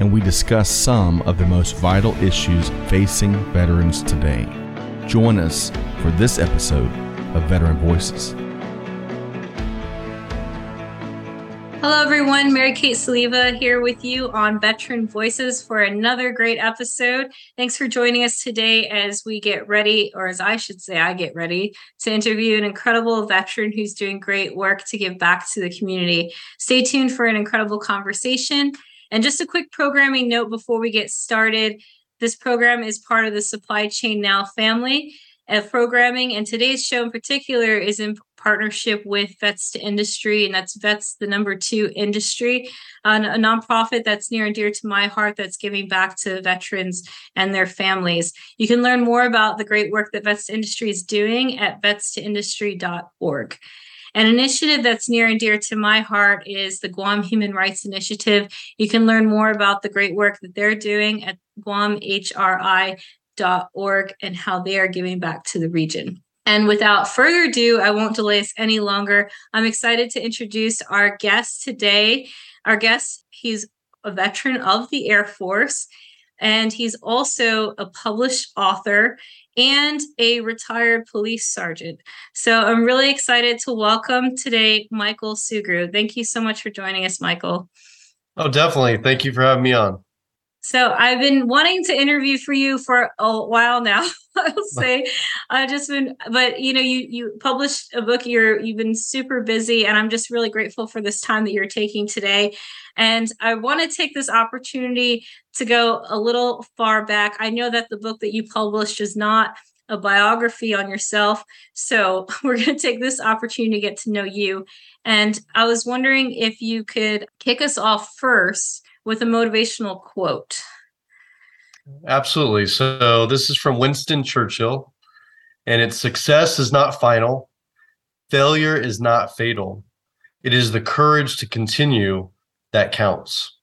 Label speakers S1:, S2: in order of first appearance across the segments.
S1: and we discuss some of the most vital issues facing veterans today. Join us for this episode of Veteran Voices.
S2: Hello, everyone. Mary Kate Soliva here with you on Veteran Voices for another great episode. Thanks for joining us today as we get ready, or as I should say, I get ready to interview an incredible veteran who's doing great work to give back to the community. Stay tuned for an incredible conversation. And just a quick programming note before we get started this program is part of the Supply Chain Now family of programming. And today's show in particular is in partnership with Vets to Industry, and that's Vets, the number two industry, a nonprofit that's near and dear to my heart that's giving back to veterans and their families. You can learn more about the great work that Vets to Industry is doing at vetstoindustry.org. An initiative that's near and dear to my heart is the Guam Human Rights Initiative. You can learn more about the great work that they're doing at guamhri.org and how they are giving back to the region. And without further ado, I won't delay us any longer. I'm excited to introduce our guest today. Our guest, he's a veteran of the Air Force, and he's also a published author and a retired police sergeant. So I'm really excited to welcome today Michael Sugrue. Thank you so much for joining us, Michael.
S3: Oh, definitely. Thank you for having me on.
S2: So I've been wanting to interview for you for a while now. I'll say I've just been, but you know, you you published a book. You're you've been super busy, and I'm just really grateful for this time that you're taking today. And I want to take this opportunity to go a little far back. I know that the book that you published is not a biography on yourself. So we're going to take this opportunity to get to know you. And I was wondering if you could kick us off first with a motivational quote.
S3: Absolutely. So this is from Winston Churchill, and it's success is not final, failure is not fatal. It is the courage to continue that counts.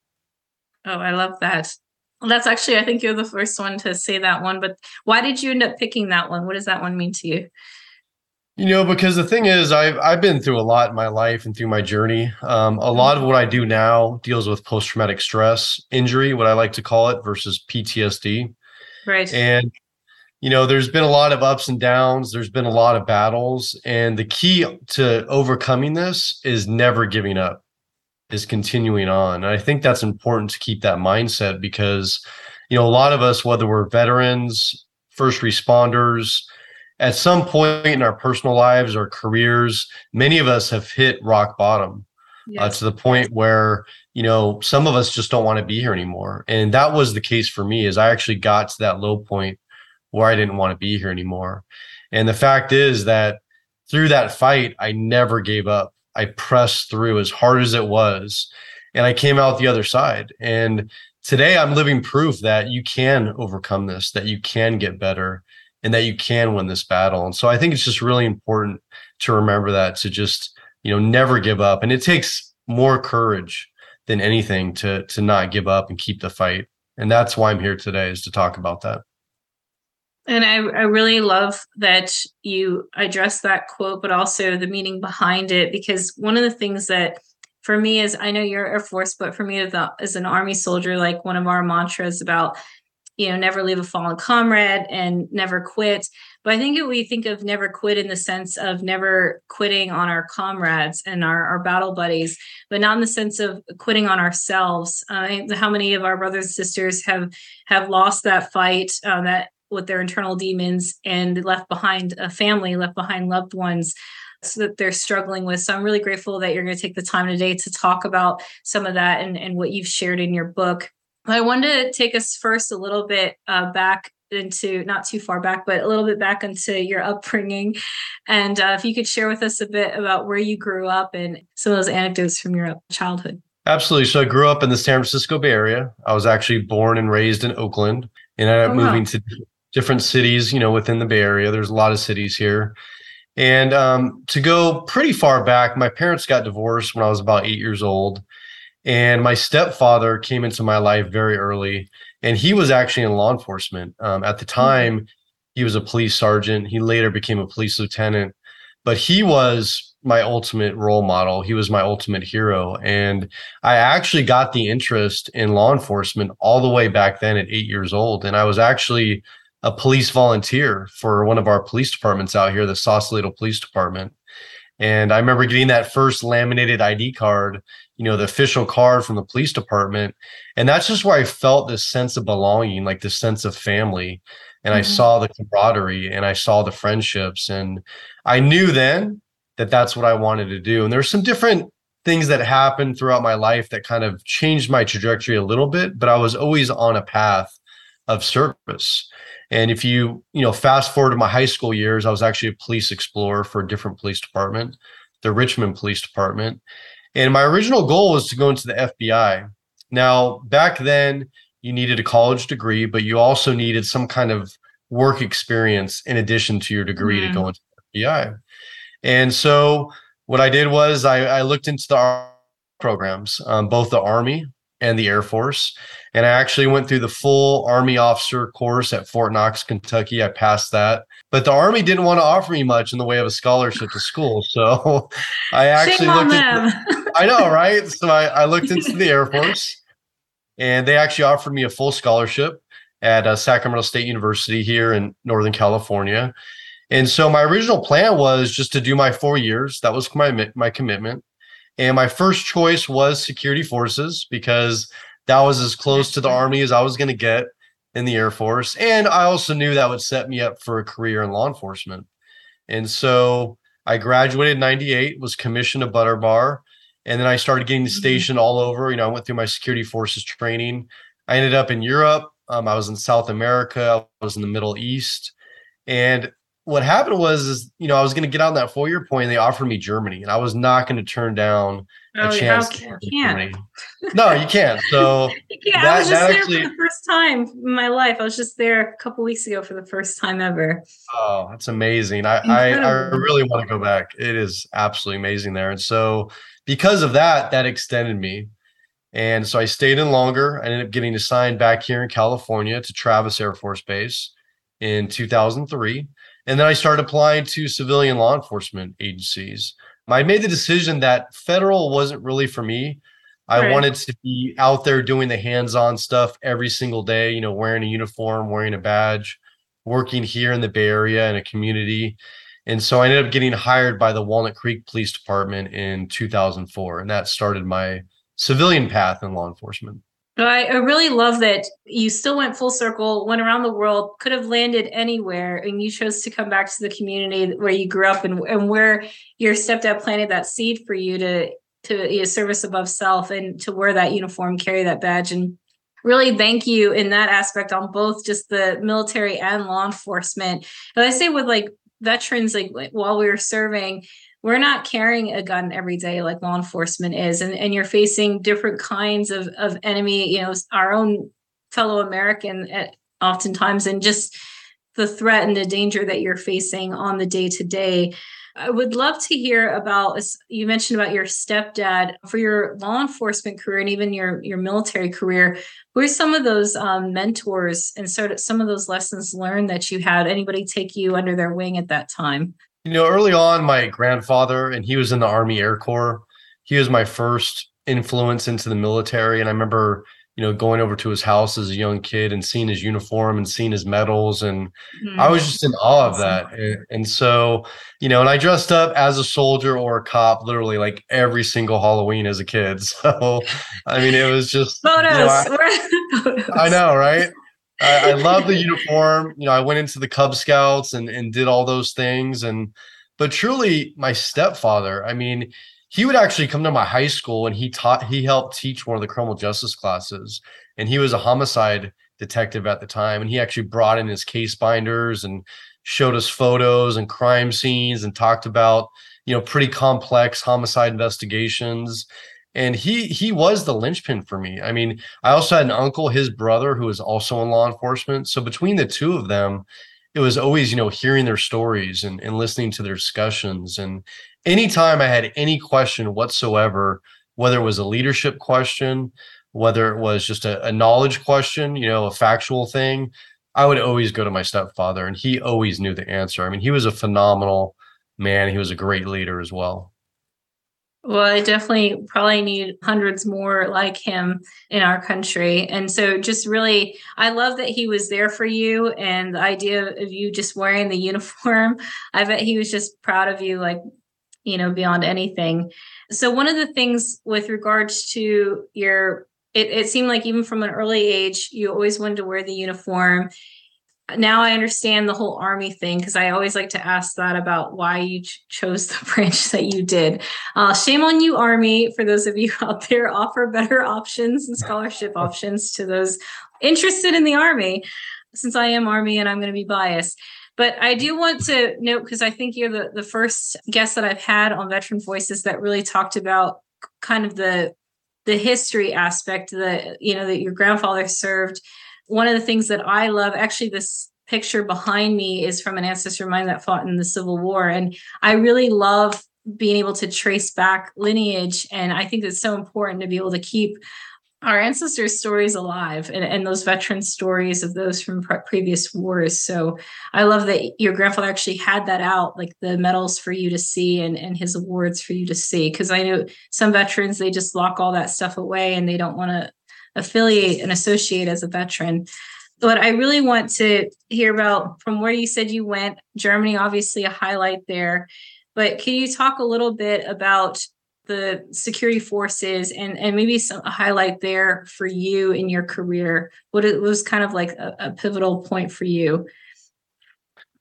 S2: Oh, I love that. Well, that's actually, I think you're the first one to say that one, but why did you end up picking that one? What does that one mean to you?
S3: You know, because the thing is, I've I've been through a lot in my life and through my journey. Um, a lot of what I do now deals with post traumatic stress injury, what I like to call it, versus PTSD.
S2: Right.
S3: And you know, there's been a lot of ups and downs. There's been a lot of battles, and the key to overcoming this is never giving up, is continuing on. And I think that's important to keep that mindset because, you know, a lot of us, whether we're veterans, first responders at some point in our personal lives or careers, many of us have hit rock bottom uh, yes. uh, to the point where you know some of us just don't want to be here anymore. And that was the case for me. Is I actually got to that low point where I didn't want to be here anymore. And the fact is that through that fight, I never gave up. I pressed through as hard as it was, and I came out the other side. And today, I'm living proof that you can overcome this, that you can get better and that you can win this battle. And so I think it's just really important to remember that to just, you know, never give up. And it takes more courage than anything to to not give up and keep the fight. And that's why I'm here today is to talk about that.
S2: And I, I really love that you address that quote, but also the meaning behind it, because one of the things that for me is I know you're Air Force, but for me as, a, as an Army soldier, like one of our mantras about you know never leave a fallen comrade and never quit but i think we think of never quit in the sense of never quitting on our comrades and our, our battle buddies but not in the sense of quitting on ourselves uh, how many of our brothers and sisters have have lost that fight uh, that with their internal demons and left behind a family left behind loved ones so that they're struggling with. So I'm really grateful that you're going to take the time today to talk about some of that and, and what you've shared in your book. I wanted to take us first a little bit uh, back into not too far back, but a little bit back into your upbringing. And uh, if you could share with us a bit about where you grew up and some of those anecdotes from your childhood.
S3: Absolutely. So I grew up in the San Francisco Bay Area. I was actually born and raised in Oakland. and I ended up
S2: Oh, wow.
S3: moving to different cities, you know, within the Bay Area. There's a lot of cities here. And um, to go pretty far back, my parents got divorced when I was about eight years old. And my stepfather came into my life very early. And he was actually in law enforcement. Um, at the time, he was a police sergeant. He later became a police lieutenant. But he was my ultimate role model. He was my ultimate hero. And I actually got the interest in law enforcement all the way back then at eight years old. And I was actually a police volunteer for one of our police departments out here, the Sausalito Police Department. And I remember getting that first laminated ID card, you know, the official card from the police department. And that's just where I felt this sense of belonging, like this sense of family. And I
S2: Mhm.
S3: saw the camaraderie and I saw the friendships. And I knew then that that's what I wanted to do. And there's some different things that happened throughout my life that kind of changed my trajectory a little bit, but I was always on a path of service. And if you, you know, fast forward to my high school years, I was actually a police explorer for a different police department, the Richmond Police Department. And my original goal was to go into the FBI. Now, back then, you needed a college degree, but you also needed some kind of work experience in addition to your degree
S2: Mhm.
S3: to go into the FBI. And so what I did was I, I looked into the programs, um, both the Army and the Air Force. And I actually went through the full Army officer course at Fort Knox, Kentucky. I passed that. But the Army didn't want to offer me much in the way of a scholarship to school. So I actually
S2: Shame
S3: looked. I know, right? So I, I looked into the Air Force and they actually offered me a full scholarship at uh, Sacramento State University here in Northern California. And so my original plan was just to do my four years. That was my my commitment. And my first choice was security forces because that was as close to the army as I was going to get in the Air Force. And I also knew that would set me up for a career in law enforcement. And so I graduated in 98, was commissioned a butter bar, and then I started getting
S2: Mhm.
S3: stationed all over. You know, I went through my security forces training. I ended up in Europe. Um, I was in South America. I was in the Middle East. And what happened was, is you know, I was going to get on that four-year point, and they offered me Germany, and I was not going to turn down
S2: Oh,
S3: a chance.
S2: how
S3: to
S2: can-
S3: work in
S2: can't.
S3: Germany. No, you can't. So
S2: Yeah, I was just there
S3: actually-
S2: for the first time in my life. I was just there a couple weeks ago for the first time ever.
S3: Oh, that's amazing. I, I, I really want to go back. It is absolutely amazing there. And so because of that, that extended me. And so I stayed in longer. I ended up getting assigned back here in California to Travis Air Force Base in 2003. And then I started applying to civilian law enforcement agencies. I made the decision that federal wasn't really for me. I
S2: Right.
S3: wanted to be out there doing the hands-on stuff every single day, you know, wearing a uniform, wearing a badge, working here in the Bay Area in a community. And so I ended up getting hired by the Walnut Creek Police Department in 2004. And that started my civilian path in law enforcement.
S2: I really love that you still went full circle, went around the world, could have landed anywhere, and you chose to come back to the community where you grew up and, and where your stepdad planted that seed for you to to you know, service above self and to wear that uniform, carry that badge, and really thank you in that aspect on both just the military and law enforcement. And I say with like veterans, like while we were serving, we're not carrying a gun every day like law enforcement is. And, and you're facing different kinds of, of enemy you know our own fellow american at, oftentimes and just the threat and the danger that you're facing on the day to day i would love to hear about you mentioned about your stepdad for your law enforcement career and even your your military career who are some of those um, mentors and sort of some of those lessons learned that you had? Anybody take you under their wing at that time
S3: You know, early on, my grandfather, and he was in the Army Air Corps. He was my first influence into the military. And I remember, you know, going over to his house as a young kid and seeing his uniform and seeing his medals. And I was just in awe of that. And, and so, you know, and I dressed up as a soldier or a cop literally like every single Halloween as a kid. So, I mean, it was just you know, I-
S2: photos.
S3: I know, right? I, I love the uniform. You know, I went into the Cub Scouts and and did all those things. And but truly, my stepfather, I mean, he would actually come to my high school and he taught he helped teach one of the criminal justice classes. And he was a homicide detective at the time. And he actually brought in his case binders and showed us photos and crime scenes and talked about, you know, pretty complex homicide investigations. And he he was the linchpin for me. I mean, I also had an uncle, his brother, who was also in law enforcement. So between the two of them, it was always you know hearing their stories and, and listening to their discussions. And anytime I had any question whatsoever, whether it was a leadership question, whether it was just a, a knowledge question, you know, a factual thing, I would always go to my stepfather, and he always knew the answer. I mean, he was a phenomenal man. He was a great leader as well.
S2: Well, I definitely probably need hundreds more like him in our country. And so, just really, I love that he was there for you and the idea of you just wearing the uniform. I bet he was just proud of you, like, you know, beyond anything. So, one of the things with regards to your, it, it seemed like even from an early age, you always wanted to wear the uniform now I understand the whole army thing because I always like to ask that about why you ch- chose the branch that you did. Uh, shame on you, Army. For those of you out there, offer better options and scholarship options to those interested in the Army, since I am Army and I'm going to be biased. But I do want to note because I think you're the, the first guest that I've had on Veteran Voices that really talked about kind of the the history aspect that you know that your grandfather served one of the things that I love, actually, this picture behind me is from an ancestor of mine that fought in the Civil War. And I really love being able to trace back lineage. And I think it's so important to be able to keep our ancestors' stories alive and, and those veteran stories of those from pre- previous wars. So I love that your grandfather actually had that out, like the medals for you to see and, and his awards for you to see. Because I know some veterans, they just lock all that stuff away and they don't want to affiliate and associate as a veteran. But I really want to hear about from where you said you went, Germany, obviously a highlight there. But can you talk a little bit about the security forces and, and maybe some a highlight there for you in your career? What it was kind of like a, a pivotal point for you?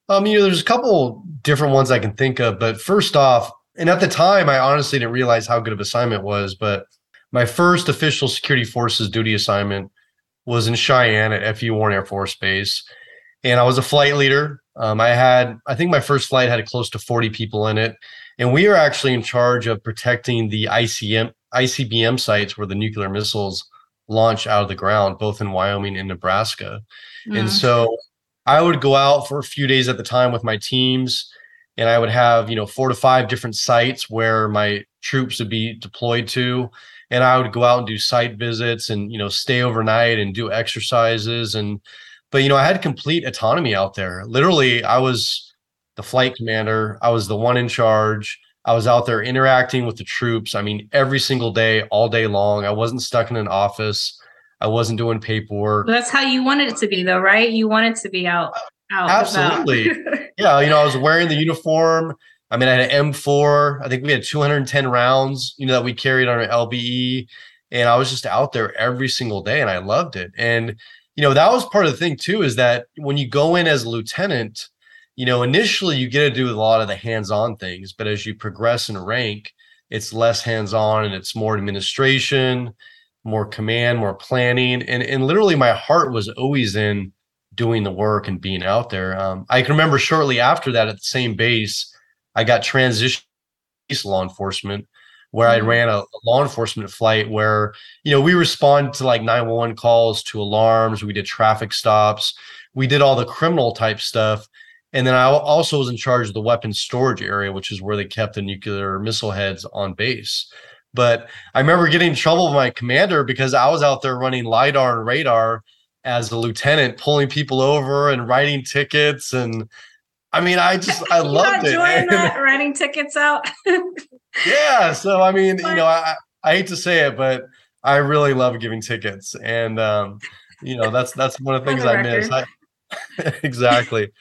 S3: Um, you know, there's a couple different ones I can think of, but first off, and at the time, I honestly didn't realize how good of assignment was, but my first official security forces duty assignment was in Cheyenne at F.E. Warren Air Force Base, and I was a flight leader. Um, I had, I think, my first flight had close to 40 people in it, and we were actually in charge of protecting the ICM ICBM sites where the nuclear missiles launch out of the ground, both in Wyoming and Nebraska. Mm. And so I would go out for a few days at the time with my teams, and I would have, you know, four to five different sites where my troops would be deployed to and I would go out and do site visits and you know stay overnight and do exercises and but you know I had complete autonomy out there. Literally, I was the flight commander. I was the one in charge. I was out there interacting with the troops. I mean, every single day, all day long. I wasn't stuck in an office. I wasn't doing paperwork.
S2: That's how you wanted it to be, though, right? You wanted to be out. out
S3: Absolutely. yeah, you know, I was wearing the uniform. I mean, I had an M4. I think we had 210 rounds, you know, that we carried on our LBE. And I was just out there every single day and I loved it. And, you know, that was part of the thing too, is that when you go in as a lieutenant, you know, initially you get to do a lot of the hands-on things, but as you progress in rank, it's less hands-on and it's more administration, more command, more planning. And and literally my heart was always in doing the work and being out there. Um, I can remember shortly after that at the same base, I got transitioned to law enforcement where I mm-hmm. ran a, law enforcement flight where, you know, we respond to like 911 calls, to alarms, we did traffic stops, we did all the criminal type stuff. And then I also was in charge of the weapons storage area, which is where they kept the nuclear missile heads on base. But I remember getting in trouble with my commander because I was out there running LIDAR and radar as a lieutenant, pulling people over and writing tickets and I mean, I just I loved it.
S2: Enjoying That, writing tickets out.
S3: yeah. So I mean, you know, I, I hate to say it, but I really love giving tickets, and um, you know, that's that's one of the things I miss. I, exactly.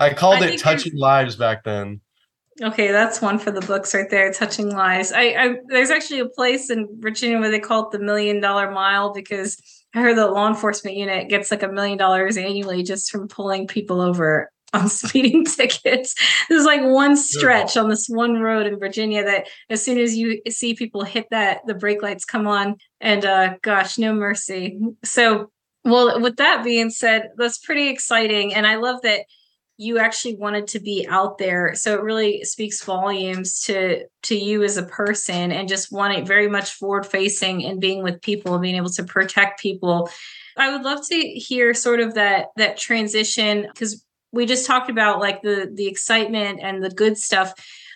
S3: I called I it touching lives back then.
S2: Okay, that's one for the books right there. Touching lives. I, I there's actually a place in Virginia where they call it the million dollar mile because I heard the law enforcement unit gets like a million dollars annually just from pulling people over on speeding tickets. There's like one stretch on this one road in Virginia that as soon as you see people hit that, the brake lights come on and uh gosh, no mercy. So well, with that being said, that's pretty exciting. And I love that you actually wanted to be out there so it really speaks volumes to to you as a person and just wanting very much forward facing and being with people and being able to protect people i would love to hear sort of that that transition because we just talked about like the the excitement and the good stuff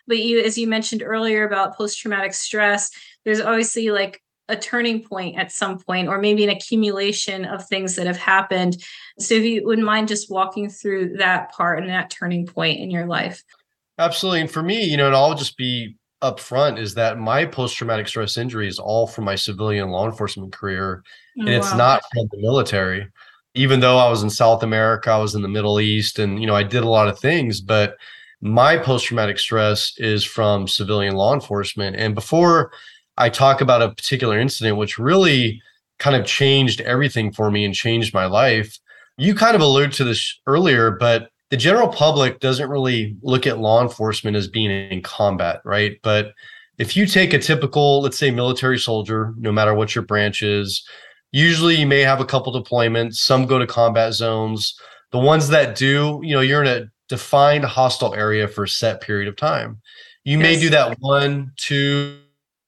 S2: but you as you mentioned earlier about post traumatic stress there's obviously like a turning point at some point or maybe an accumulation of things that have happened. So if you wouldn't mind just walking through that part and that turning point in your life.
S3: Absolutely. And for me you know and i'll just be upfront is that my post-traumatic stress injury is all from my civilian law enforcement career and oh, wow. it's not from the military even though i was in south america i was in the middle east and you know i did a lot of things but my post-traumatic stress is from civilian law enforcement and before I talk about a particular incident which really kind of changed everything for me and changed my life. You kind of alluded to this earlier, but the general public doesn't really look at law enforcement as being in combat, right? But if you take a typical, let's say, military soldier, no matter what your branch is, usually you may have a couple deployments. Some go to combat zones. The ones that do, you know, you're in a defined hostile area for a set period of time. You yes. may do that one, two,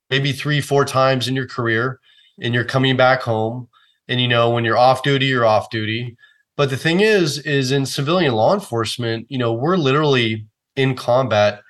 S3: maybe three, four times in your career, and you're coming back home. And you know, when you're off duty, you're off duty. But the thing is, is in civilian law enforcement, you know, we're literally in combat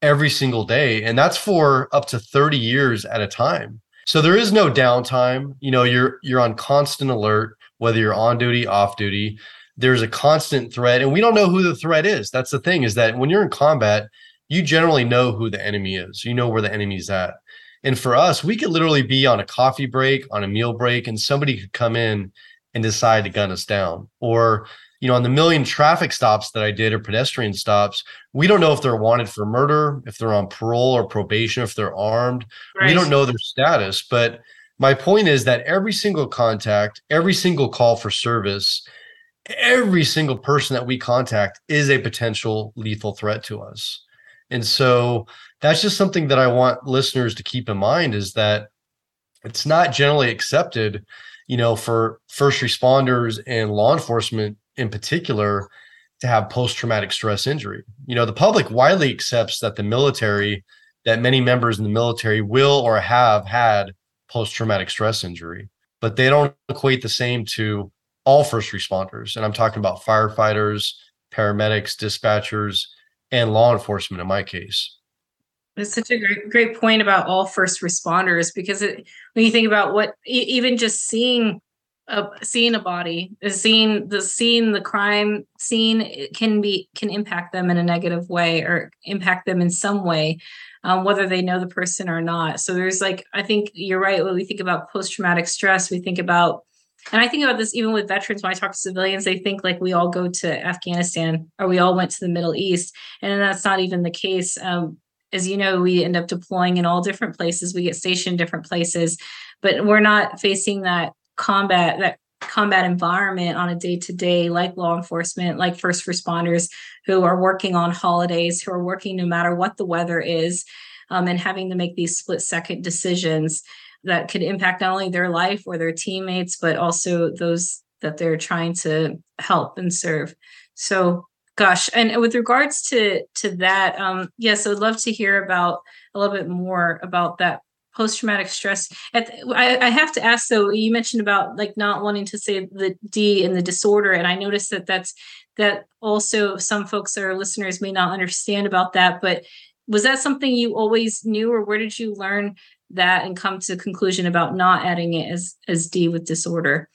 S3: every single day. And that's for up to 30 years at a time. So there is no downtime. You know, you're you're on constant alert, whether you're on duty, off duty. There's a constant threat. And we don't know who the threat is. That's the thing, is that when you're in combat, you generally know who the enemy is. You know where the enemy's at. And for us, we could literally be on a coffee break, on a meal break, and somebody could come in and decide to gun us down. Or, you know, on the million traffic stops that I did or pedestrian stops, we don't know if they're wanted for murder, if they're on parole or probation, if they're armed. Right. We don't know their status. But my point is that every single contact, every single call for service, every single person that we contact is a potential lethal threat to us. And so that's just something that I want listeners to keep in mind is that it's not generally accepted, you know, for first responders and law enforcement in particular to have post traumatic stress injury. You know, the public widely accepts that the military, that many members in the military will or have had post traumatic stress injury, but they don't equate the same to all first responders. And I'm talking about firefighters, paramedics, dispatchers, and law enforcement in my case.
S2: It's such a great great point about all first responders because it, when you think about what even just seeing a seeing a body, seeing the seeing the crime scene can be can impact them in a negative way or impact them in some way, um, whether they know the person or not. So there's like I think you're right when we think about post traumatic stress, we think about and I think about this even with veterans when I talk to civilians, they think like we all go to Afghanistan or we all went to the Middle East. And that's not even the case. Um, as you know, we end up deploying in all different places. We get stationed different places, but we're not facing that combat, that combat environment on a day to day, like law enforcement, like first responders who are working on holidays, who are working no matter what the weather is, um, and having to make these split second decisions that could impact not only their life or their teammates, but also those that they're trying to help and serve. So gosh and with regards to to that um yes i would love to hear about a little bit more about that post-traumatic stress. At, I, I have to ask though you mentioned about like not wanting to say the d in the disorder and i noticed that that's that also some folks are listeners may not understand about that but was that something you always knew or where did you learn that and come to conclusion about not adding it as as d with disorder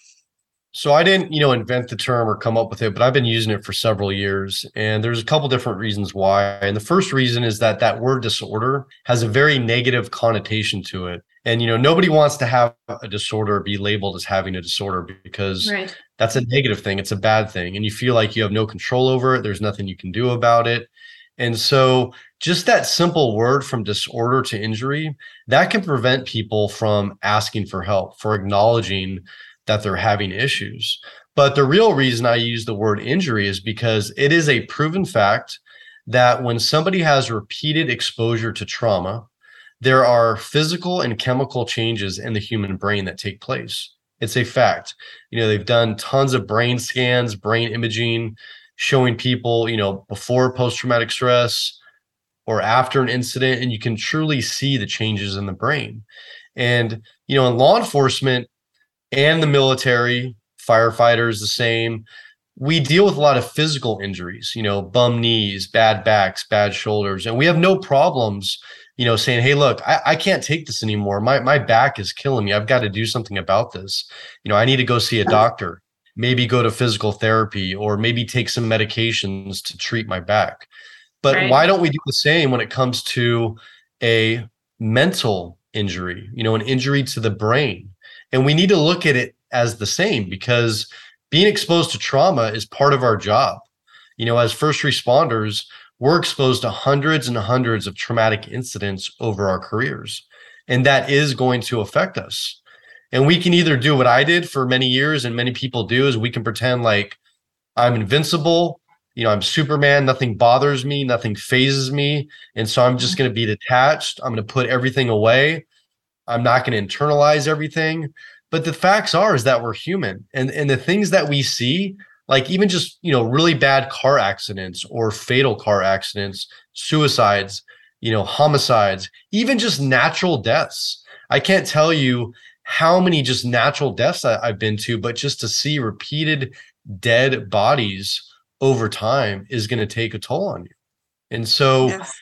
S3: so I didn't, you know, invent the term or come up with it, but I've been using it for several years. And there's a couple different reasons why. And the first reason is that that word disorder has a very negative connotation to it. And you know, nobody wants to have a disorder be labeled as having a disorder because right. that's a negative thing. It's a bad thing. And you feel like you have no control over it. There's nothing you can do about it. And so just that simple word from disorder to injury, that can prevent people from asking for help, for acknowledging that they're having issues. But the real reason I use the word injury is because it is a proven fact that when somebody has repeated exposure to trauma, there are physical and chemical changes in the human brain that take place. It's a fact. You know, they've done tons of brain scans, brain imaging, showing people, you know, before post traumatic stress or after an incident, and you can truly see the changes in the brain. And, you know, in law enforcement and the military, firefighters, the same, we deal with a lot of physical injuries, you know, bum knees, bad backs, bad shoulders, and we have no problems, you know, saying, "Hey, look, I, I can't take this anymore. My my back is killing me. I've got to do something about this. You know, I need to go see a doctor, maybe go to physical therapy, or maybe take some medications to treat my back." But right. why don't we do the same when it comes to a mental injury? You know, an injury to the brain, and we need to look at it as the same because being exposed to trauma is part of our job. You know, as first responders, we're exposed to hundreds and hundreds of traumatic incidents over our careers, and that is going to affect us. And we can either do what I did for many years, and many people do, is we can pretend like I'm invincible. You know, I'm Superman. Nothing bothers me. Nothing phases me. And so I'm just mm-hmm. going to be detached. I'm going to put everything away. I'm not going to internalize everything. But the facts are is that we're human, and and the things that we see, like even just you know really bad car accidents or fatal car accidents, suicides, you know homicides, even just natural deaths. I can't tell you how many just natural deaths I, I've been to, but just to see repeated dead bodies over time is going to take a toll on you. And so yes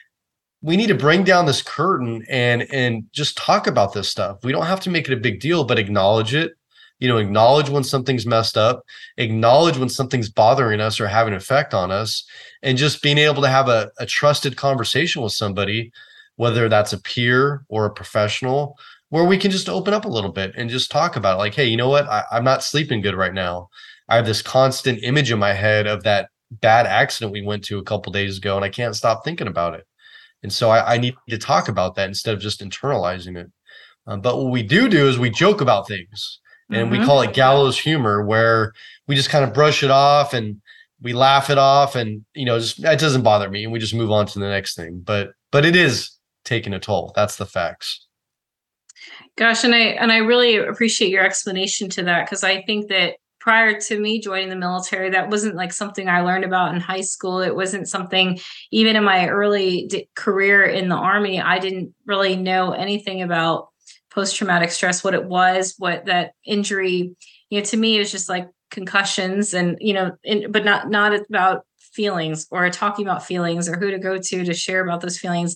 S3: we need to bring down this curtain and and just talk about this stuff. We don't have to make it a big deal, but acknowledge it. You know, acknowledge when something's messed up, acknowledge when something's bothering us or having an effect on us, and just being able to have a, a trusted conversation with somebody, whether that's a peer or a professional, where we can just open up a little bit and just talk about it. Like, hey, you know what? I, I'm not sleeping good right now. I have this constant image in my head of that bad accident we went to a couple days ago, and I can't stop thinking about it. And so I, I need to talk about that instead of just internalizing it. Um, but what we do do is we joke about things and mm-hmm. we call it gallows humor, where we just kind of brush it off and we laugh it off and you know just it doesn't bother me and we just move on to the next thing but but it is taking a toll that's the facts
S2: gosh and i and i really appreciate your explanation to that because i think that prior to me joining the military that wasn't like something i learned about in high school. It wasn't something even in my early d- career in the army i didn't really know anything about post-traumatic stress what it was what that injury you know to me it was just like concussions and you know in, but not not about feelings or talking about feelings or who to go to to share about those feelings.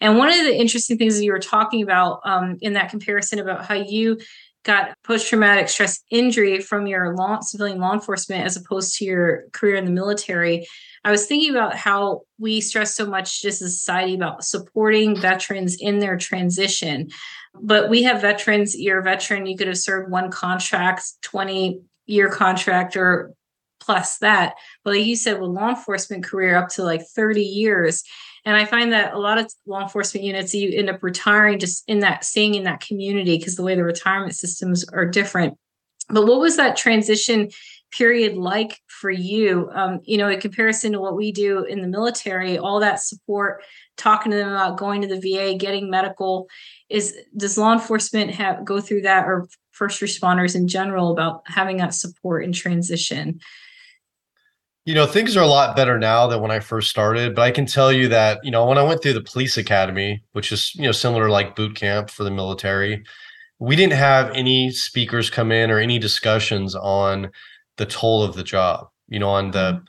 S2: And one of the interesting things that you were talking about um, in that comparison about how you got post traumatic stress injury from your law, civilian law enforcement as opposed to your career in the military. I was thinking about how we stress so much just as society about supporting veterans in their transition. But we have veterans, you're a veteran, you could have served one contract, 20 year contract or plus that. But like you said, with law enforcement career up to like 30 years. And I find that a lot of law enforcement units, you end up retiring just in that, staying in that community because the way the retirement systems are different. But what was that transition period like for you? Um, you know, in comparison to what we do in the military, all that support, talking to them about going to the VA, getting medical, is does law enforcement have go through that or first responders in general about having that support in transition?
S3: You know, things are a lot better now than when I first started, but I can tell you that, you know, when I went through the police academy, which is, you know, similar to like boot camp for the military, we didn't have any speakers come in or any discussions on the toll of the job, you know, on the mm-hmm.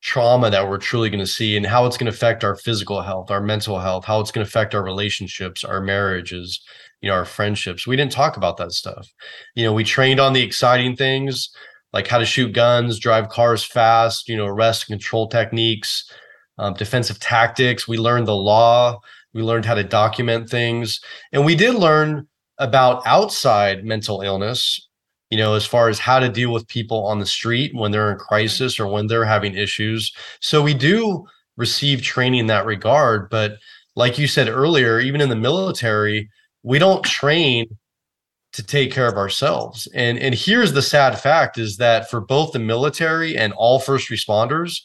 S3: trauma that we're truly going to see and how it's going to affect our physical health, our mental health, how it's going to affect our relationships, our marriages, you know, our friendships. We didn't talk about that stuff. You know, we trained on the exciting things like how to shoot guns, drive cars fast, you know, arrest and control techniques, um, defensive tactics. We learned the law. We learned how to document things. And we did learn about outside mental illness, you know, as far as how to deal with people on the street when they're in crisis or when they're having issues. So we do receive training in that regard. But like you said earlier, even in the military, we don't train to take care of ourselves. And and here's the sad fact is that for both the military and all first responders,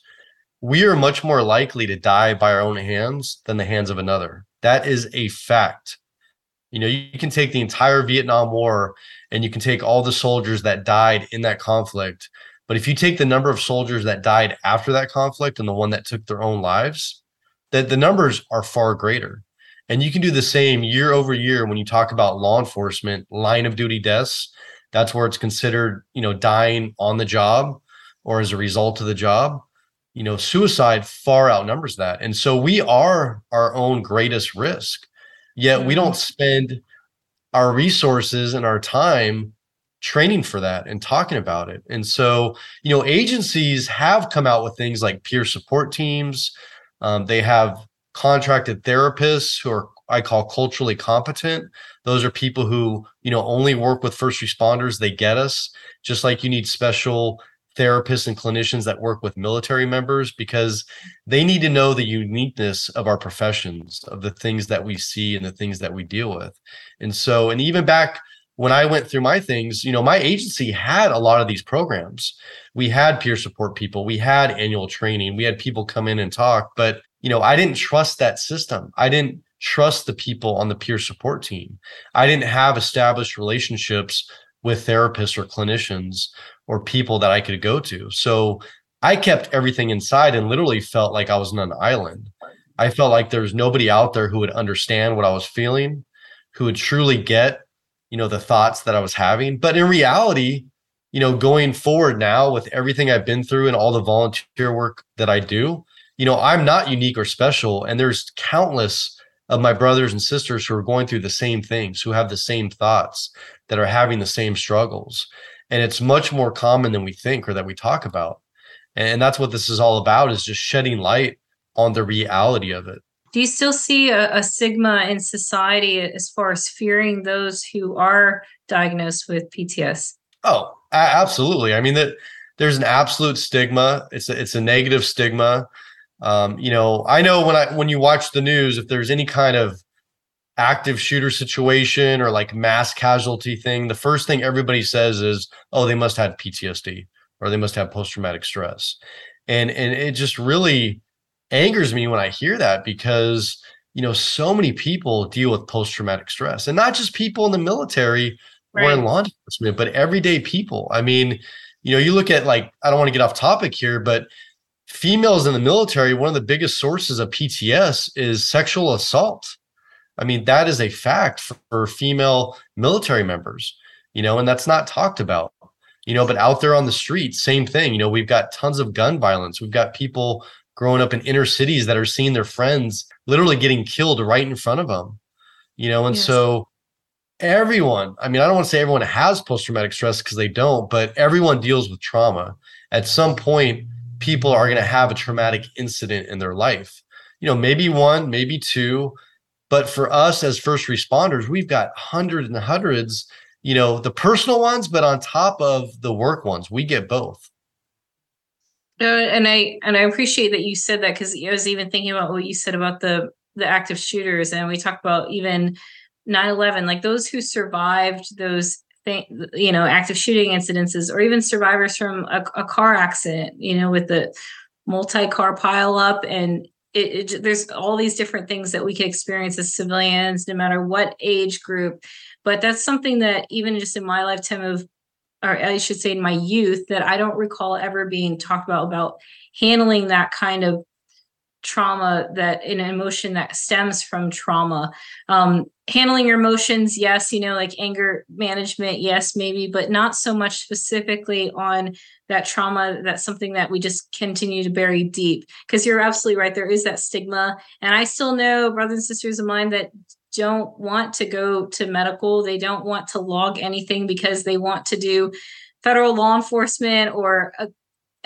S3: we are much more likely to die by our own hands than the hands of another. That is a fact. You know, you can take the entire Vietnam War and you can take all the soldiers that died in that conflict. But if you take the number of soldiers that died after that conflict and the one that took their own lives, that the numbers are far greater. And you can do the same year over year when you talk about law enforcement, line of duty deaths. That's where it's considered, you know, dying on the job or as a result of the job. You know, suicide far outnumbers that. And so we are our own greatest risk. Yet we don't spend our resources and our time training for that and talking about it. And so, you know, agencies have come out with things like peer support teams. Um, they have contracted therapists who are I call culturally competent. Those are people who, you know, only work with first responders. They get us, just like you need special therapists and clinicians that work with military members because they need to know the uniqueness of our professions, of the things that we see and the things that we deal with. And so, and even back when I went through my things, you know, my agency had a lot of these programs. We had peer support people, we had annual training, we had people come in and talk, but you know, I didn't trust that system. I didn't trust the people on the peer support team. I didn't have established relationships with therapists or clinicians or people that I could go to. So I kept everything inside and literally felt like I was on an island. I felt like there was nobody out there who would understand what I was feeling, who would truly get, you know, the thoughts that I was having. But in reality, you know, going forward now with everything I've been through and all the volunteer work that I do, you know, I'm not unique or special. And there's countless of my brothers and sisters who are going through the same things, who have the same thoughts, that are having the same struggles. And it's much more common than we think or that we talk about. And that's what this is all about is just shedding light on the reality of it.
S2: Do you still see a, a stigma in society as far as fearing those who are diagnosed with PTS?
S3: Oh, absolutely. I mean that there's an absolute stigma. It's a, it's a negative stigma. Um, you know, I know when I when you watch the news, if there's any kind of active shooter situation or like mass casualty thing, the first thing everybody says is, "Oh, they must have PTSD or they must have post traumatic stress," and and it just really angers me when I hear that because you know so many people deal with post traumatic stress, and not just people in the military right. or in law enforcement, but everyday people. I mean, you know, you look at like I don't want to get off topic here, but females in the military, one of the biggest sources of PTS is sexual assault. I mean, that is a fact for, for, female military members, you know, and that's not talked about, you know, but out there on the street, same thing. You know, we've got tons of gun violence. We've got people growing up in inner cities that are seeing their friends literally getting killed right in front of them, you know, and yes. so everyone, I mean, I don't want to say everyone has post traumatic stress because they don't, but everyone deals with trauma at some point people are going to have a traumatic incident in their life. You know, maybe one, maybe two, but for us as first responders, we've got hundreds and hundreds, you know, the personal ones, but on top of the work ones, we get both.
S2: Uh, and I and I appreciate that you said that because I was even thinking about what you said about the the active shooters, and we talked about even 9-11, like those who survived those you know active shooting incidences or even survivors from a, a car accident you know with the multi-car pile up. And it, it, there's all these different things that we can experience as civilians no matter what age group. But that's something that even just in my lifetime of or i should say in my youth that i don't recall ever being talked about about handling that kind of trauma that an emotion that stems from trauma. Um, handling your emotions yes you know like anger management yes maybe but not so much specifically on that trauma that's something that we just continue to bury deep. Because you're absolutely right there is that stigma and i still know brothers and sisters of mine that don't want to go to medical they don't want to log anything because they want to do federal law enforcement or a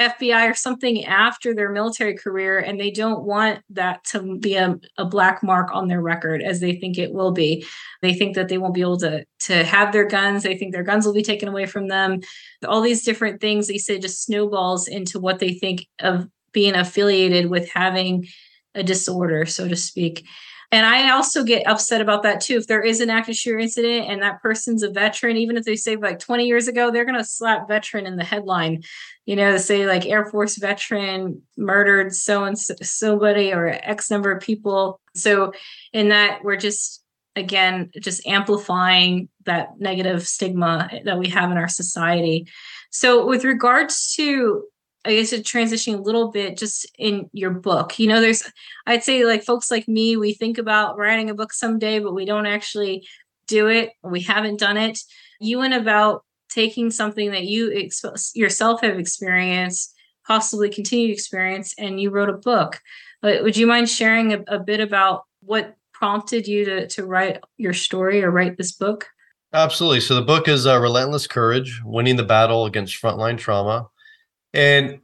S2: FBI or something after their military career, and they don't want that to be a, a, black mark on their record as they think it will be. They think that they won't be able to, to have their guns. They think their guns will be taken away from them. All these different things they say just snowballs into what they think of being affiliated with having a disorder, so to speak. And I also get upset about that too. If there is an active shooter incident and that person's a veteran, even if they say like 20 years ago, they're going to slap veteran in the headline, you know, say like Air Force veteran murdered so and so somebody or X number of people. So, in that, we're just, again, just amplifying that negative stigma that we have in our society. So, with regards to, I guess, transitioning a little bit just in your book, you know, there's, I'd say, like folks like me, we think about writing a book someday, but we don't actually do it. We haven't done it. You went about taking something that you ex- yourself have experienced, possibly continue experience, and you wrote a book. But would you mind sharing a, a bit about what prompted you to, to write your story or write this book?
S3: Absolutely. So the book is uh, Relentless Courage Winning the Battle Against Frontline Trauma. And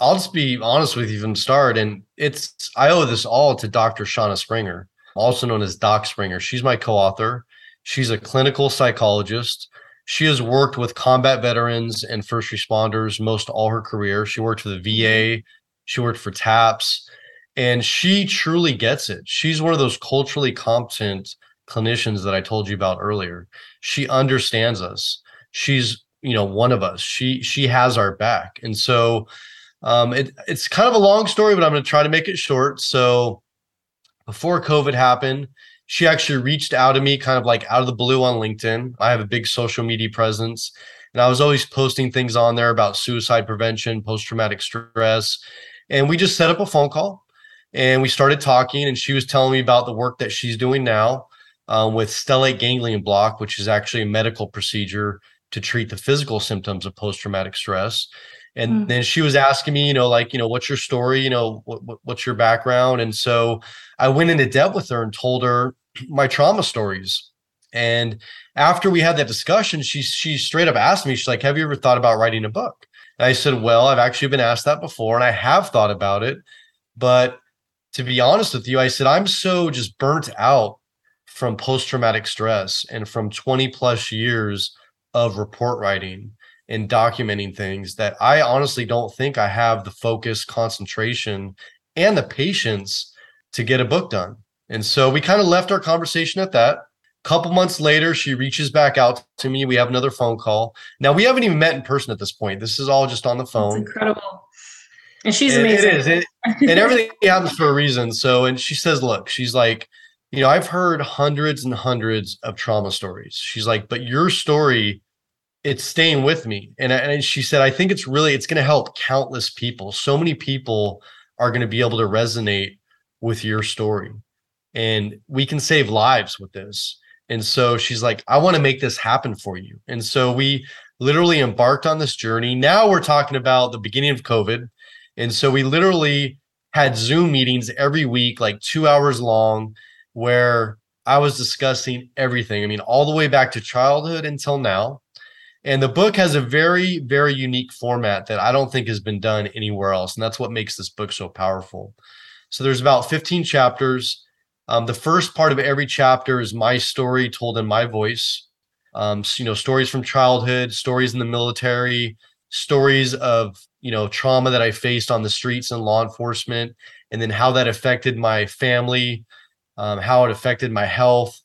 S3: I'll just be honest with you from the start. And it's, I owe this all to Dr. Shauna Springer, also known as Doc Springer. She's my co author. She's a clinical psychologist. She has worked with combat veterans and first responders most all her career. She worked for the VA, she worked for TAPS, and she truly gets it. She's one of those culturally competent clinicians that I told you about earlier. She understands us. She's, you know, one of us. She she has our back. And so um it, it's kind of a long story, but I'm going to try to make it short. So before COVID happened, she actually reached out to me kind of like out of the blue on LinkedIn. I have a big social media presence and I was always posting things on there about suicide prevention, post traumatic stress. And we just set up a phone call and we started talking and she was telling me about the work that she's doing now um, with stellate ganglion block, which is actually a medical procedure to treat the physical symptoms of post traumatic stress. And mm. then she was asking me, you know, like, you know, what's your story? You know, what, what, what's your background? And so I went into depth with her and told her my trauma stories. And after we had that discussion, she she straight up asked me, she's like, "Have you ever thought about writing a book?" And I said, "Well, I've actually been asked that before, and I have thought about it, but to be honest with you, I said I'm so just burnt out from post traumatic stress and from 20 plus years of report writing and documenting things that I honestly don't think I have the focus, concentration, and the patience to get a book done. And so we kind of left our conversation at that. A couple months later, she reaches back out to me. We have another phone call. Now we haven't even met in person at this point. This is all just on the phone.
S2: That's incredible. And she's amazing.
S3: It is. It, and everything happens for a reason. So, and she says, look, she's like, you know, I've heard hundreds and hundreds of trauma stories. She's like, but your story, it's staying with me. And, and she said, I think it's really, it's going to help countless people. So many people are going to be able to resonate with your story and we can save lives with this. And so she's like, I want to make this happen for you. And so we literally embarked on this journey. Now we're talking about the beginning of COVID. And so we literally had Zoom meetings every week, like two hours long where I was discussing everything. I mean, all the way back to childhood until now. And the book has a very, very unique format that I don't think has been done anywhere else. And that's what makes this book so powerful. So there's about 15 chapters. Um, the first part of every chapter is my story told in my voice. Um, so, you know, stories from childhood, stories in the military, stories of, you know, trauma that I faced on the streets and law enforcement, and then how that affected my family, um, how it affected my health,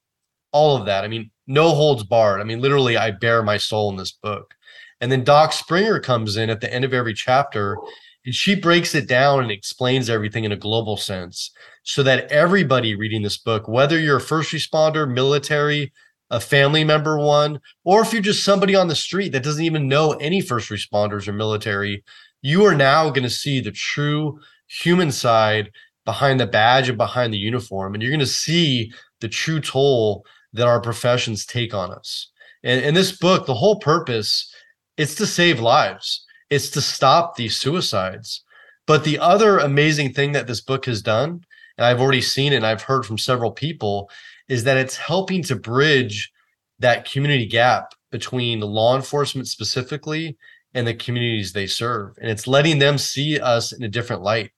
S3: all of that. I mean, no holds barred. I mean, literally, I bare my soul in this book. And then Doc Springer comes in at the end of every chapter and she breaks it down and explains everything in a global sense so that everybody reading this book, whether you're a first responder, military, a family member one, or if you're just somebody on the street that doesn't even know any first responders or military, you are now going to see the true human side behind the badge and behind the uniform. And you're going to see the true toll that our professions take on us. And in this book, the whole purpose it's to save lives. It's to stop these suicides. But the other amazing thing that this book has done, and I've already seen it and I've heard from several people, is that it's helping to bridge that community gap between law enforcement specifically and the communities they serve. And it's letting them see us in a different light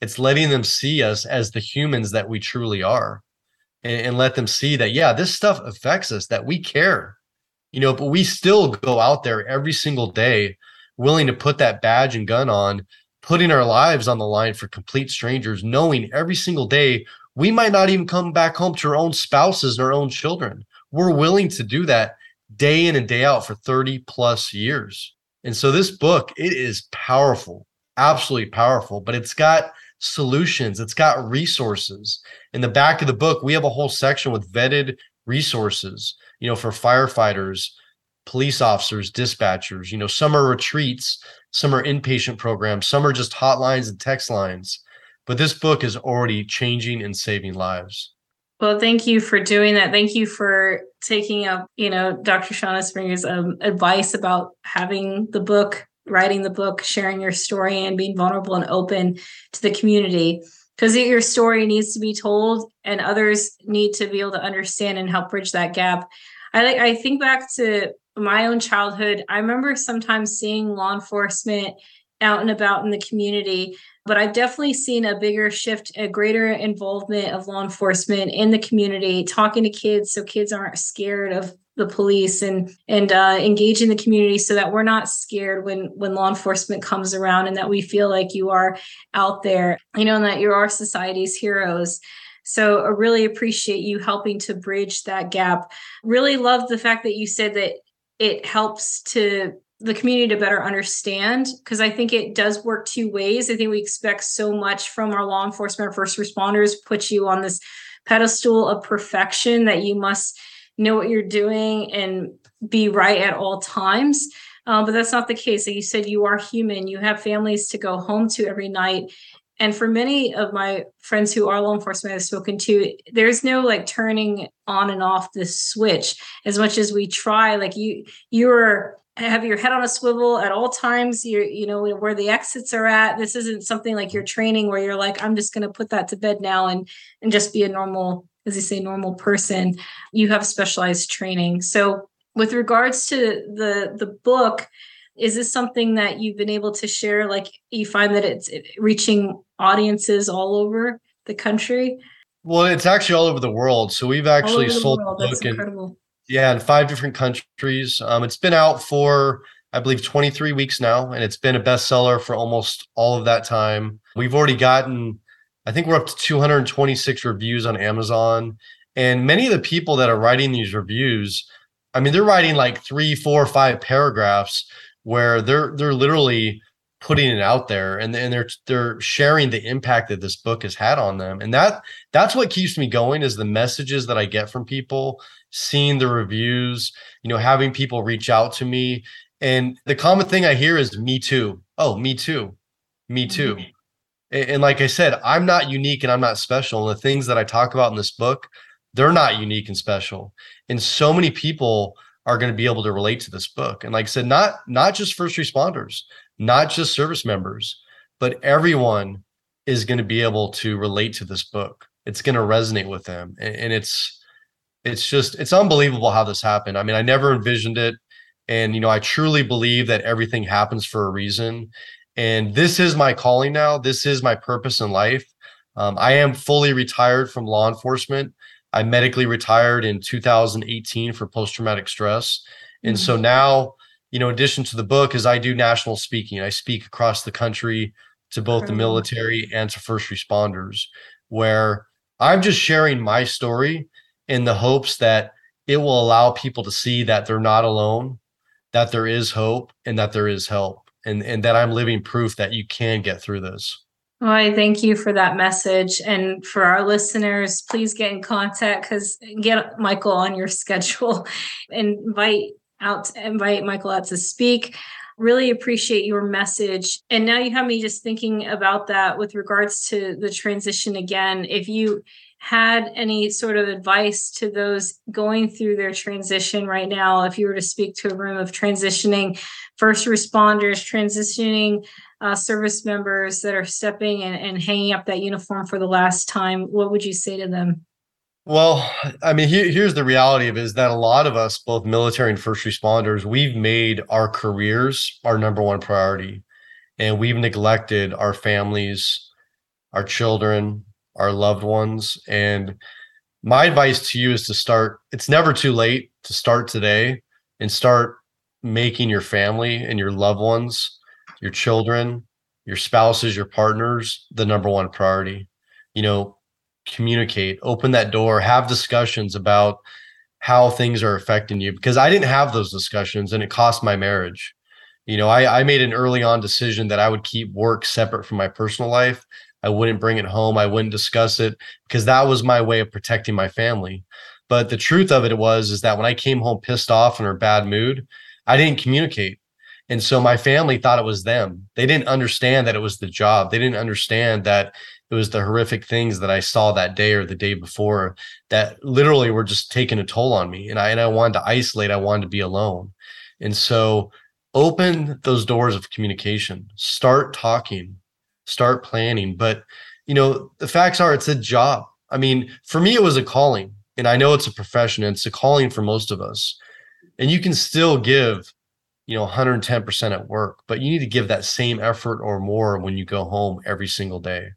S3: it's letting them see us as the humans that we truly are and, and let them see that yeah this stuff affects us that we care. You know but we still go out there every single day willing to put that badge and gun on putting our lives on the line for complete strangers knowing every single day we might not even come back home to our own spouses and our own children. We're willing to do that day in and day out for 30 plus years. And so this book it is powerful absolutely powerful but it's got solutions, it's got resources. In the back of the book, we have a whole section with vetted resources, you know, for firefighters, police officers, dispatchers, you know, some are retreats, some are inpatient programs, some are just hotlines and text lines. But this book is already changing and saving lives.
S2: Well, thank you for doing that. Thank you for taking up, you know, Dr. Shauna Springer's um, advice about having the book, writing the book, sharing your story, and being vulnerable and open to the community. Because your story needs to be told, and others need to be able to understand and help bridge that gap. I like. I think back to my own childhood. I remember sometimes seeing law enforcement out and about in the community but I've definitely seen a bigger shift, a greater involvement of law enforcement in the community, talking to kids so kids aren't scared of the police and and uh, engaging the community so that we're not scared when when law enforcement comes around and that we feel like you are out there, you know, and that you are our society's heroes. So I really appreciate you helping to bridge that gap. Really love the fact that you said that it helps to the community to better understand because I think it does work two ways. I think we expect so much from our law enforcement, first responders, put you on this pedestal of perfection that you must know what you're doing and be right at all times. Um, but that's not the case. Like you said, you are human. You have families to go home to every night. And for many of my friends who are law enforcement I've spoken to, there's no like turning on and off this switch as much as we try. Like you, you're have your head on a swivel at all times you you know where the exits are at this isn't something like your training where you're like i'm just going to put that to bed now and and just be a normal as you say normal person you have specialized training. So with regards to the the book is this something that you've been able to share? Like you find that it's reaching audiences all over the country?
S3: Well it's actually all over the world. So we've actually sold the book in yeah, in five different countries. Um, it's been out for, I believe, 23 weeks now, and it's been a bestseller for almost all of that time. We've already gotten, I think we're up to 226 reviews on Amazon. And many of the people that are writing these reviews, I mean, they're writing like three, four, five paragraphs where they're they're literally putting it out there and, and they're they're sharing the impact that this book has had on them and that that's what keeps me going is the messages that i get from people seeing the reviews, you know, having people reach out to me. And the common thing I hear is me too. Oh, me too. Me too. Mm-hmm. And, like I said, I'm not unique and I'm not special. And the things that I talk about in this book, they're not unique and special. And so many people are going to be able to relate to this book. And like I said, not not just first responders, not just service members, but everyone is going to be able to relate to this book. It's going to resonate with them. And, and it's it's just it's unbelievable how this happened. I mean, I never envisioned it. And you know, I truly believe that everything happens for a reason. And this is my calling now. This is my purpose in life. Um, I am fully retired from law enforcement. I medically retired in 2018 for post traumatic stress. And mm-hmm. so now, you know, in addition to the book, is I do national speaking. I speak across the country to both the military and to first responders, where I'm just sharing my story in the hopes that it will allow people to see that they're not alone, that there is hope and that there is help and, and that I'm living proof that you can get through this.
S2: Well, I thank you for that message. And for our listeners, please get in contact because get Michael on your schedule invite out invite Michael out to speak. Really appreciate your message. And now you have me just thinking about that with regards to the transition again. If you had any sort of advice to those going through their transition right now, if you were to speak to a room of transitioning first responders, transitioning uh, service members that are stepping and, and hanging up that uniform for the last time, what would you say to them?
S3: Well, I mean, here, here's the reality of it is that a lot of us, both military and first responders, we've made our careers our number one priority. And we've neglected our families, our children, our loved ones. And my advice to you is to start, it's never too late to start today and start making your family and your loved ones, your children, your spouses, your partners, the number one priority. You know, communicate, open that door, have discussions about how things are affecting you because I didn't have those discussions and it cost my marriage. You know, I, I made an early on decision that I would keep work separate from my personal life I wouldn't bring it home. I wouldn't discuss it because that was my way of protecting my family. But the truth of it was is that when I came home pissed off and in a bad mood, I didn't communicate. And so my family thought it was them. They didn't understand that it was the job. They didn't understand that it was the horrific things that I saw that day or the day before that literally were just taking a toll on me. And I and I wanted to isolate. I wanted to be alone. And so open those doors of communication. Start talking. Start planning. But you know, the facts are it's a job. I mean, for me, it was a calling. And I know it's a profession, it's a calling for most of us. And you can still give you know 110% at work but you need to give that same effort or more when you go home every single day.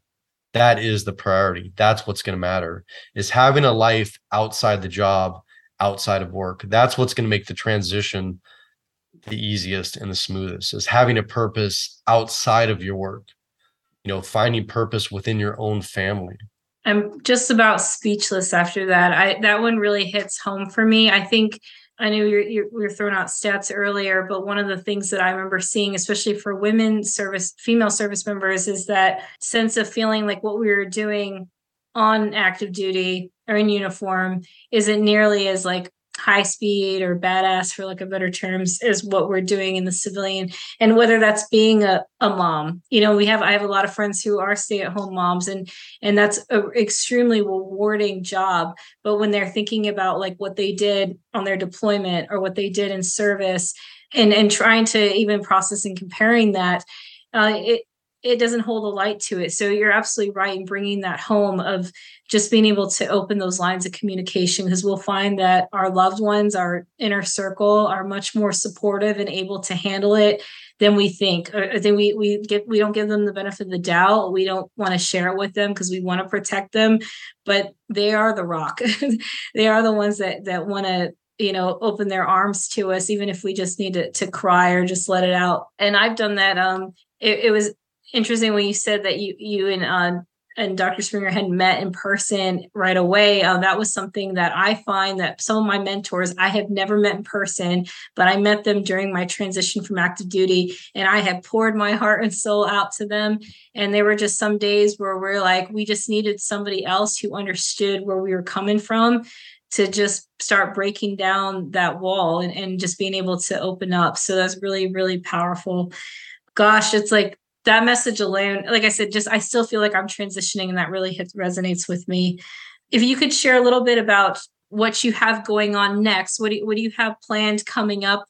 S3: That is the priority. That's what's going to matter is having a life outside the job outside of work. That's what's going to make the transition the easiest and the smoothest is having a purpose outside of your work. You know finding purpose within your own family.
S2: I'm just about speechless after that. I that one really hits home for me. I think I know you're, you're, we were throwing out stats earlier, but one of the things that I remember seeing, especially for women service, female service members, is that sense of feeling like what we were doing on active duty or in uniform isn't nearly as like high speed or badass for like a better terms is what we're doing in the civilian and whether that's being a, a mom. You know we have i have a lot of friends who are stay at home moms and and that's an extremely rewarding job. But when they're thinking about like what they did on their deployment or what they did in service and and trying to even process and comparing that uh, it it doesn't hold a light to it. So you're absolutely right in bringing that home of just being able to open those lines of communication because we'll find that our loved ones, our inner circle, are much more supportive and able to handle it than we think. Or then we we get we don't give them the benefit of the doubt. We don't want to share it with them because we want to protect them, but they are the rock. they are the ones that that want to you know open their arms to us even if we just need to, to cry or just let it out and i've done that um it, it was interesting when you said that you you and uh, and Dr. Springer had met in person right away. Uh, that was something that I find that some of my mentors I have never met in person, but I met them during my transition from active duty, and I have poured my heart and soul out to them. And there were just some days where we're like, we just needed somebody else who understood where we were coming from to just start breaking down that wall and, and just being able to open up. So that's really, really powerful. Gosh, it's like that message alone, like I said, just I still feel like I'm transitioning and that really hits, resonates with me. If you could share a little bit about what you have going on next, what do you, what do you have planned coming up?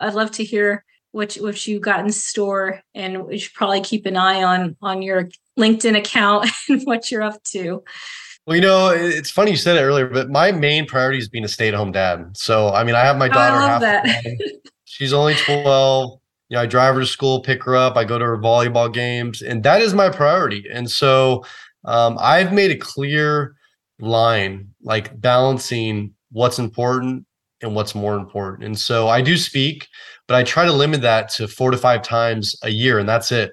S2: I'd love to hear what what you got in store, and we should probably keep an eye on on your LinkedIn account and what you're up to.
S3: Well, you know, it's funny you said it earlier, but my main priority is being a stay-at-home dad. So, I mean, I have my daughter.
S2: I love that.
S3: She's only twelve you know, I drive her to school, pick her up, I go to her volleyball games, and that is my priority. And so um, I've made a clear line, like balancing what's important and what's more important. And so I do speak, but I try to limit that to four to five times a year, and that's it.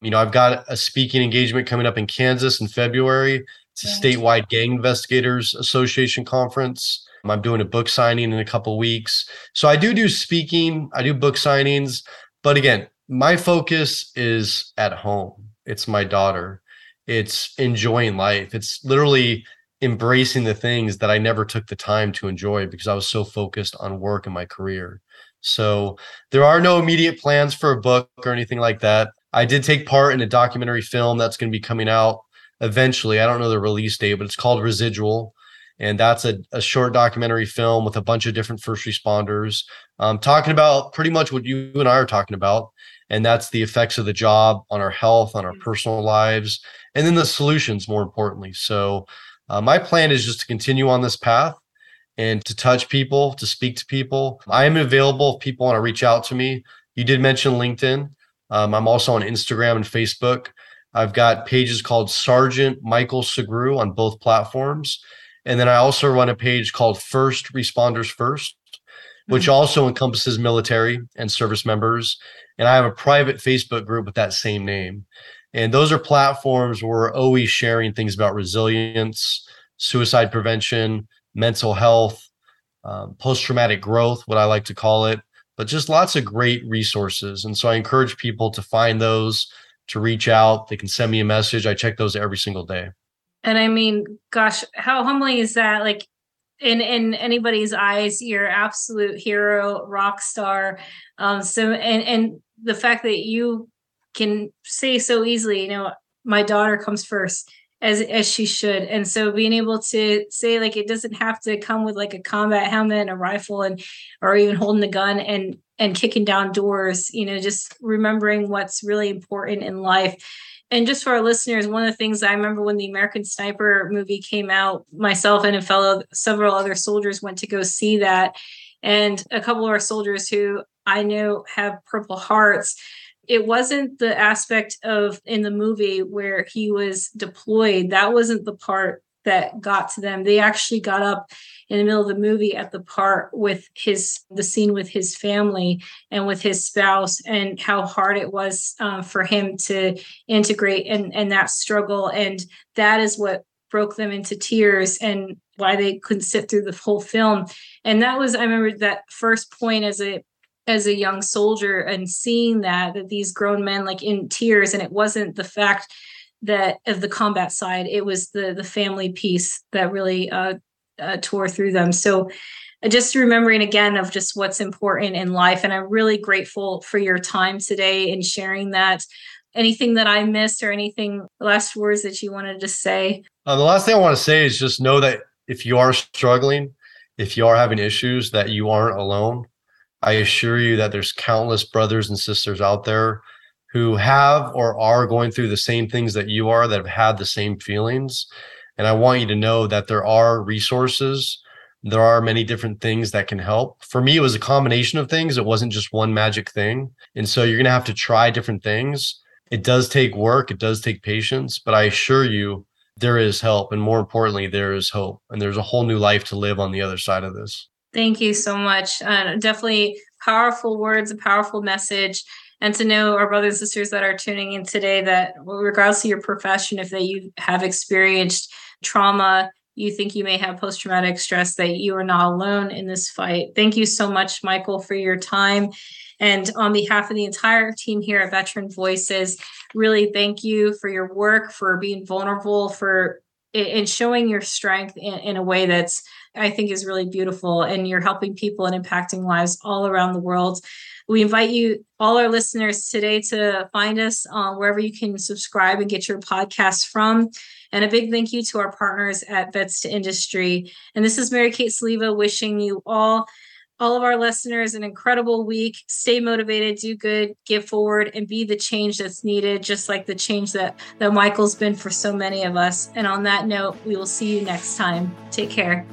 S3: You know, I've got a speaking engagement coming up in Kansas in February. It's a statewide gang investigators association conference. I'm doing a book signing in a couple weeks. So I do do speaking, I do book signings. But again, my focus is at home. It's my daughter. It's enjoying life. It's literally embracing the things that I never took the time to enjoy because I was so focused on work and my career. So there are no immediate plans for a book or anything like that. I did take part in a documentary film that's going to be coming out eventually. I don't know the release date, but it's called Residual. And that's a, a short documentary film with a bunch of different first responders um, talking about pretty much what you and I are talking about. And that's the effects of the job on our health, on our mm-hmm. personal lives, and then the solutions, more importantly. So, uh, my plan is just to continue on this path and to touch people, to speak to people. I am available if people want to reach out to me. You did mention LinkedIn. Um, I'm also on Instagram and Facebook. I've got pages called Sergeant Michael Sugrue on both platforms. And then I also run a page called First Responders First, which mm-hmm. also encompasses military and service members. And I have a private Facebook group with that same name. And those are platforms where we're always sharing things about resilience, suicide prevention, mental health, um, post traumatic growth, what I like to call it, but just lots of great resources. And so I encourage people to find those, to reach out. They can send me a message. I check those every single day.
S2: And I mean, gosh, how humbling is that? Like, in in anybody's eyes your absolute hero rock star um so and and the fact that you can say so easily you know my daughter comes first as as she should and so being able to say like it doesn't have to come with like a combat helmet and a rifle and or even holding a gun and and kicking down doors you know just remembering what's really important in life and just for our listeners, one of the things I remember when the American Sniper movie came out, myself and a fellow, several other soldiers went to go see that. And a couple of our soldiers who I know have Purple Hearts, it wasn't the aspect of in the movie where he was deployed. That wasn't the part that got to them. They actually got up in the middle of the movie at the part with his the scene with his family and with his spouse and how hard it was um, for him to integrate and and that struggle. And that is what broke them into tears and why they couldn't sit through the whole film. And that was i remember that first point as a as a young soldier and seeing that that these grown men like in tears. And it wasn't the fact that of the combat side. It was the the family piece that really uh, uh, tour through them. So uh, just remembering again of just what's important in life and i'm really grateful for your time today and sharing that. Anything that i missed or anything last words that you wanted to say?
S3: Uh, the last thing i want to say is just know that if you are struggling if you are having issues that you aren't alone. I assure you that there's countless brothers and sisters out there who have or are going through the same things that you are that have had the same feelings and i want you to know that there are resources there are many different things that can help. For me it was a combination of things. It wasn't just one magic thing. And so you're going to have to try different things. It does take work. It does take patience. But i assure you there is help. And more importantly there is hope. And there's a whole new life to live on the other side of this.
S2: Thank you so much. Uh, definitely powerful words a powerful message and to know our brothers and sisters that are tuning in today that regardless of your profession if that you have experienced trauma you think you may have post-traumatic stress that you are not alone in this fight. Thank you so much michael for your time. And on behalf of the entire team here at veteran voices really thank you for your work for being vulnerable for in showing your strength in, in a way that's i think is really beautiful. And you're helping people and impacting lives all around the world we invite you, all our listeners today, to find us uh, wherever you can subscribe and get your podcast from. And a big thank you to our partners at Vets to Industry. And this is Mary Kate Soliva wishing you all, all of our listeners, an incredible week. Stay motivated, do good, give forward, and be the change that's needed, just like the change that, that Michael's been for so many of us. And on that note, we will see you next time. Take care.